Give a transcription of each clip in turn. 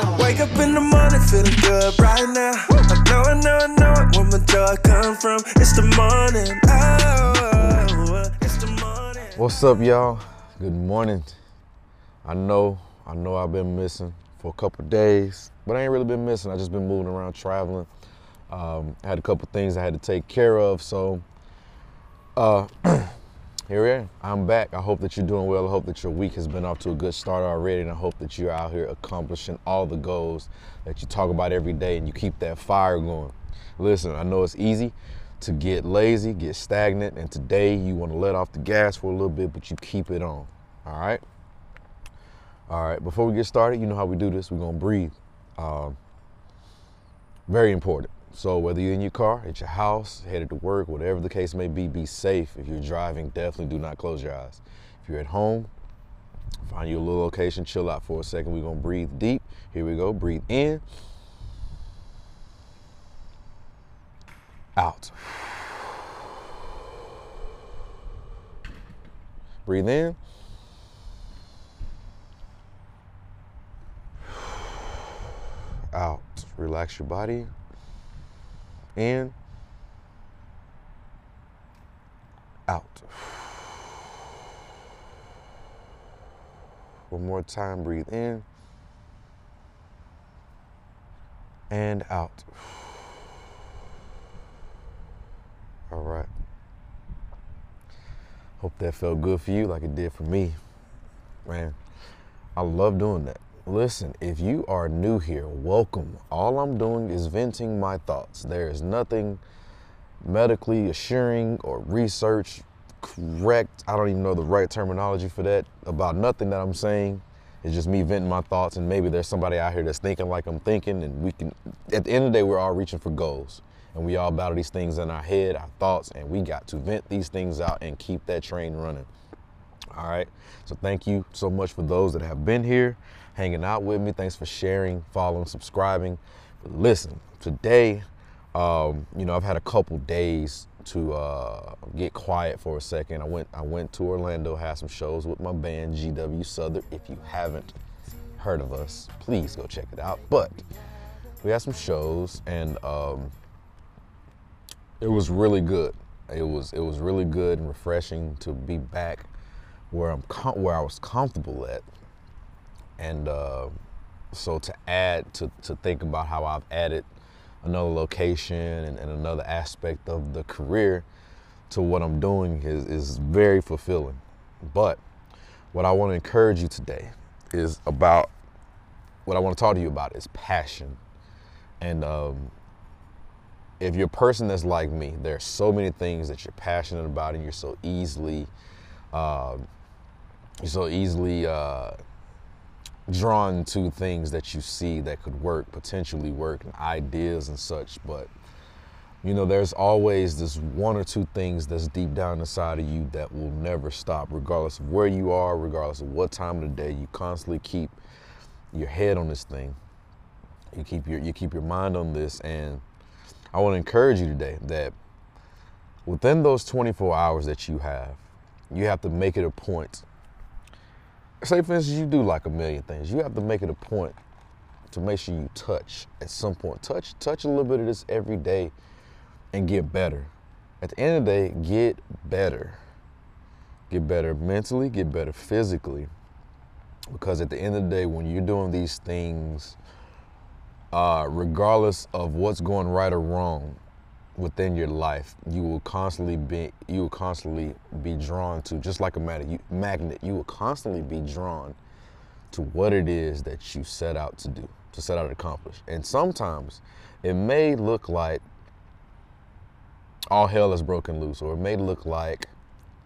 Wake up in the morning feeling good right now. I know, I know, I know it. Where my joy come from. It's the morning. Oh, it's the morning. What's up, y'all? Good morning. I know, I know I've been missing for a couple days, but I ain't really been missing. I just been moving around, traveling. Um, I had a couple things I had to take care of, so uh, here we am. I'm back. I hope that you're doing well. I hope that your week has been off to a good start already, and I hope that you're out here accomplishing all the goals that you talk about every day, and you keep that fire going. Listen, I know it's easy to get lazy, get stagnant, and today you want to let off the gas for a little bit, but you keep it on. All right. All right. Before we get started, you know how we do this. We're gonna breathe. Um, very important. So whether you're in your car, at your house, headed to work, whatever the case may be, be safe. If you're driving, definitely do not close your eyes. If you're at home, find you a little location, chill out for a second. We're gonna breathe deep. Here we go. Breathe in. Out. Breathe in. Out. Relax your body. In. Out. One more time. Breathe in. And out. All right. Hope that felt good for you like it did for me. Man, I love doing that. Listen, if you are new here, welcome. All I'm doing is venting my thoughts. There is nothing medically assuring or research correct. I don't even know the right terminology for that about nothing that I'm saying. It's just me venting my thoughts, and maybe there's somebody out here that's thinking like I'm thinking, and we can. At the end of the day, we're all reaching for goals, and we all battle these things in our head, our thoughts, and we got to vent these things out and keep that train running. All right. So thank you so much for those that have been here, hanging out with me. Thanks for sharing, following, subscribing. Listen, today, um, you know, I've had a couple days to uh, get quiet for a second. I went I went to Orlando, had some shows with my band GW Souther. If you haven't heard of us, please go check it out. But we had some shows and um, it was really good. It was it was really good and refreshing to be back where I'm com- where I was comfortable at, and uh, so to add to to think about how I've added another location and, and another aspect of the career to what I'm doing is is very fulfilling. But what I want to encourage you today is about what I want to talk to you about is passion, and um, if you're a person that's like me, there are so many things that you're passionate about, and you're so easily, uh, so easily uh, drawn to things that you see that could work, potentially work, and ideas and such. But you know, there's always this one or two things that's deep down inside of you that will never stop, regardless of where you are, regardless of what time of the day. You constantly keep your head on this thing. You keep your you keep your mind on this and I want to encourage you today that within those 24 hours that you have, you have to make it a point. Say, for instance, you do like a million things. You have to make it a point to make sure you touch at some point. Touch, touch a little bit of this every day and get better. At the end of the day, get better. Get better mentally, get better physically. Because at the end of the day, when you're doing these things, uh, regardless of what's going right or wrong within your life, you will constantly be you will constantly be drawn to just like a magnet. You, magnet, you will constantly be drawn to what it is that you set out to do, to set out to accomplish. And sometimes it may look like all hell is broken loose, or it may look like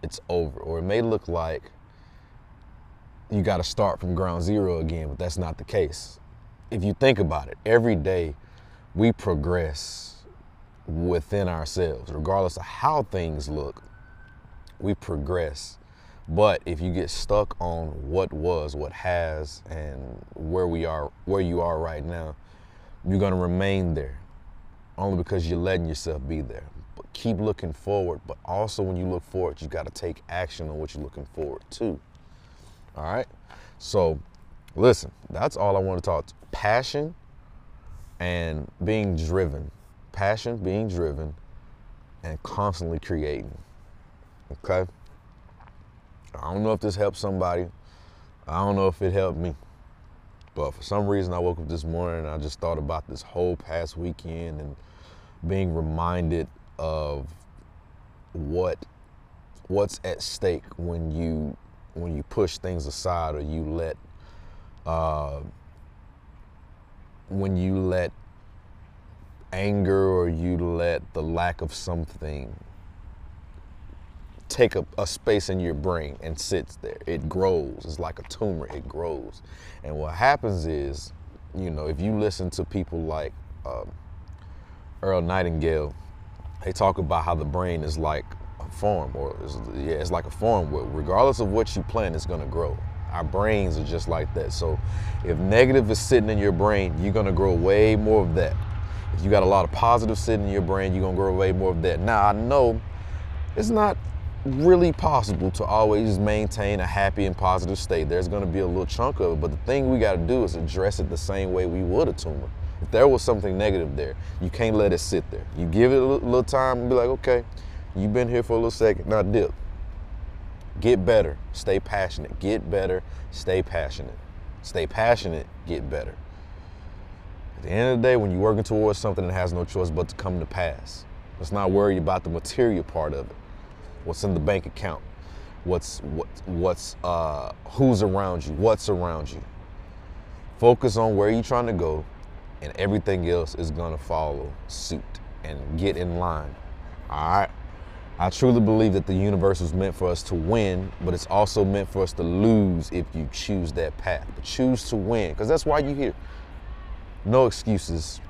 it's over, or it may look like you got to start from ground zero again, but that's not the case if you think about it, every day we progress within ourselves, regardless of how things look, we progress. But if you get stuck on what was, what has, and where we are, where you are right now, you're gonna remain there, only because you're letting yourself be there. But keep looking forward. But also, when you look forward, you got to take action on what you're looking forward to. All right. So Listen, that's all I want to talk. To. Passion and being driven. Passion, being driven, and constantly creating. Okay? I don't know if this helps somebody. I don't know if it helped me. But for some reason, I woke up this morning and I just thought about this whole past weekend and being reminded of what what's at stake when you when you push things aside or you let uh, when you let anger or you let the lack of something take a, a, space in your brain and sits there. It grows. It's like a tumor. It grows. And what happens is, you know, if you listen to people like um, Earl Nightingale, they talk about how the brain is like a farm, or it's, yeah, it's like a farm where regardless of what you plant, it's gonna grow. Our brains are just like that. So if negative is sitting in your brain, you're gonna grow way more of that. If you got a lot of positive sitting in your brain, you're gonna grow way more of that. Now I know it's not really possible to always maintain a happy and positive state. There's gonna be a little chunk of it, but the thing we gotta do is address it the same way we would a tumor. If there was something negative there, you can't let it sit there. You give it a little time and be like, okay, you've been here for a little second, now dip. Get better, stay passionate. Get better, stay passionate. Stay passionate, get better. At the end of the day, when you're working towards something that has no choice but to come to pass, let's not worry about the material part of it. What's in the bank account? What's what, what's uh, who's around you? What's around you? Focus on where you're trying to go, and everything else is gonna follow suit and get in line. All right. I truly believe that the universe was meant for us to win, but it's also meant for us to lose if you choose that path. But choose to win, because that's why you're here. No excuses.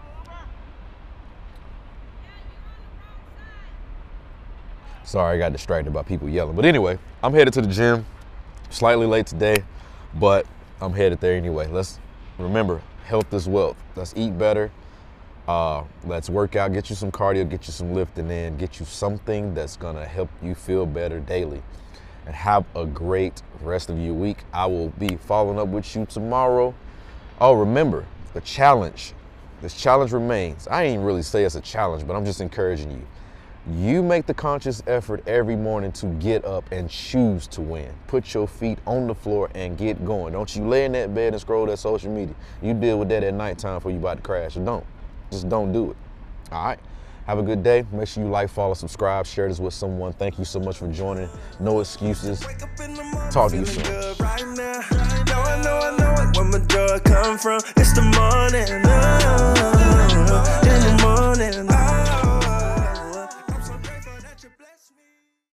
Sorry, I got distracted by people yelling. But anyway, I'm headed to the gym. Slightly late today, but I'm headed there anyway. Let's remember, health is wealth. Let's eat better. Uh, let's work out, get you some cardio, get you some lifting in, get you something that's gonna help you feel better daily. And have a great rest of your week. I will be following up with you tomorrow. Oh, remember, the challenge. This challenge remains. I ain't really say it's a challenge, but I'm just encouraging you. You make the conscious effort every morning to get up and choose to win. Put your feet on the floor and get going. Don't you lay in that bed and scroll that social media. You deal with that at nighttime before you about to crash or don't. Just don't do it. All right. Have a good day. Make sure you like, follow, subscribe, share this with someone. Thank you so much for joining. No excuses. Talk to you soon where my drug come from. It's the morning, oh, in the morning.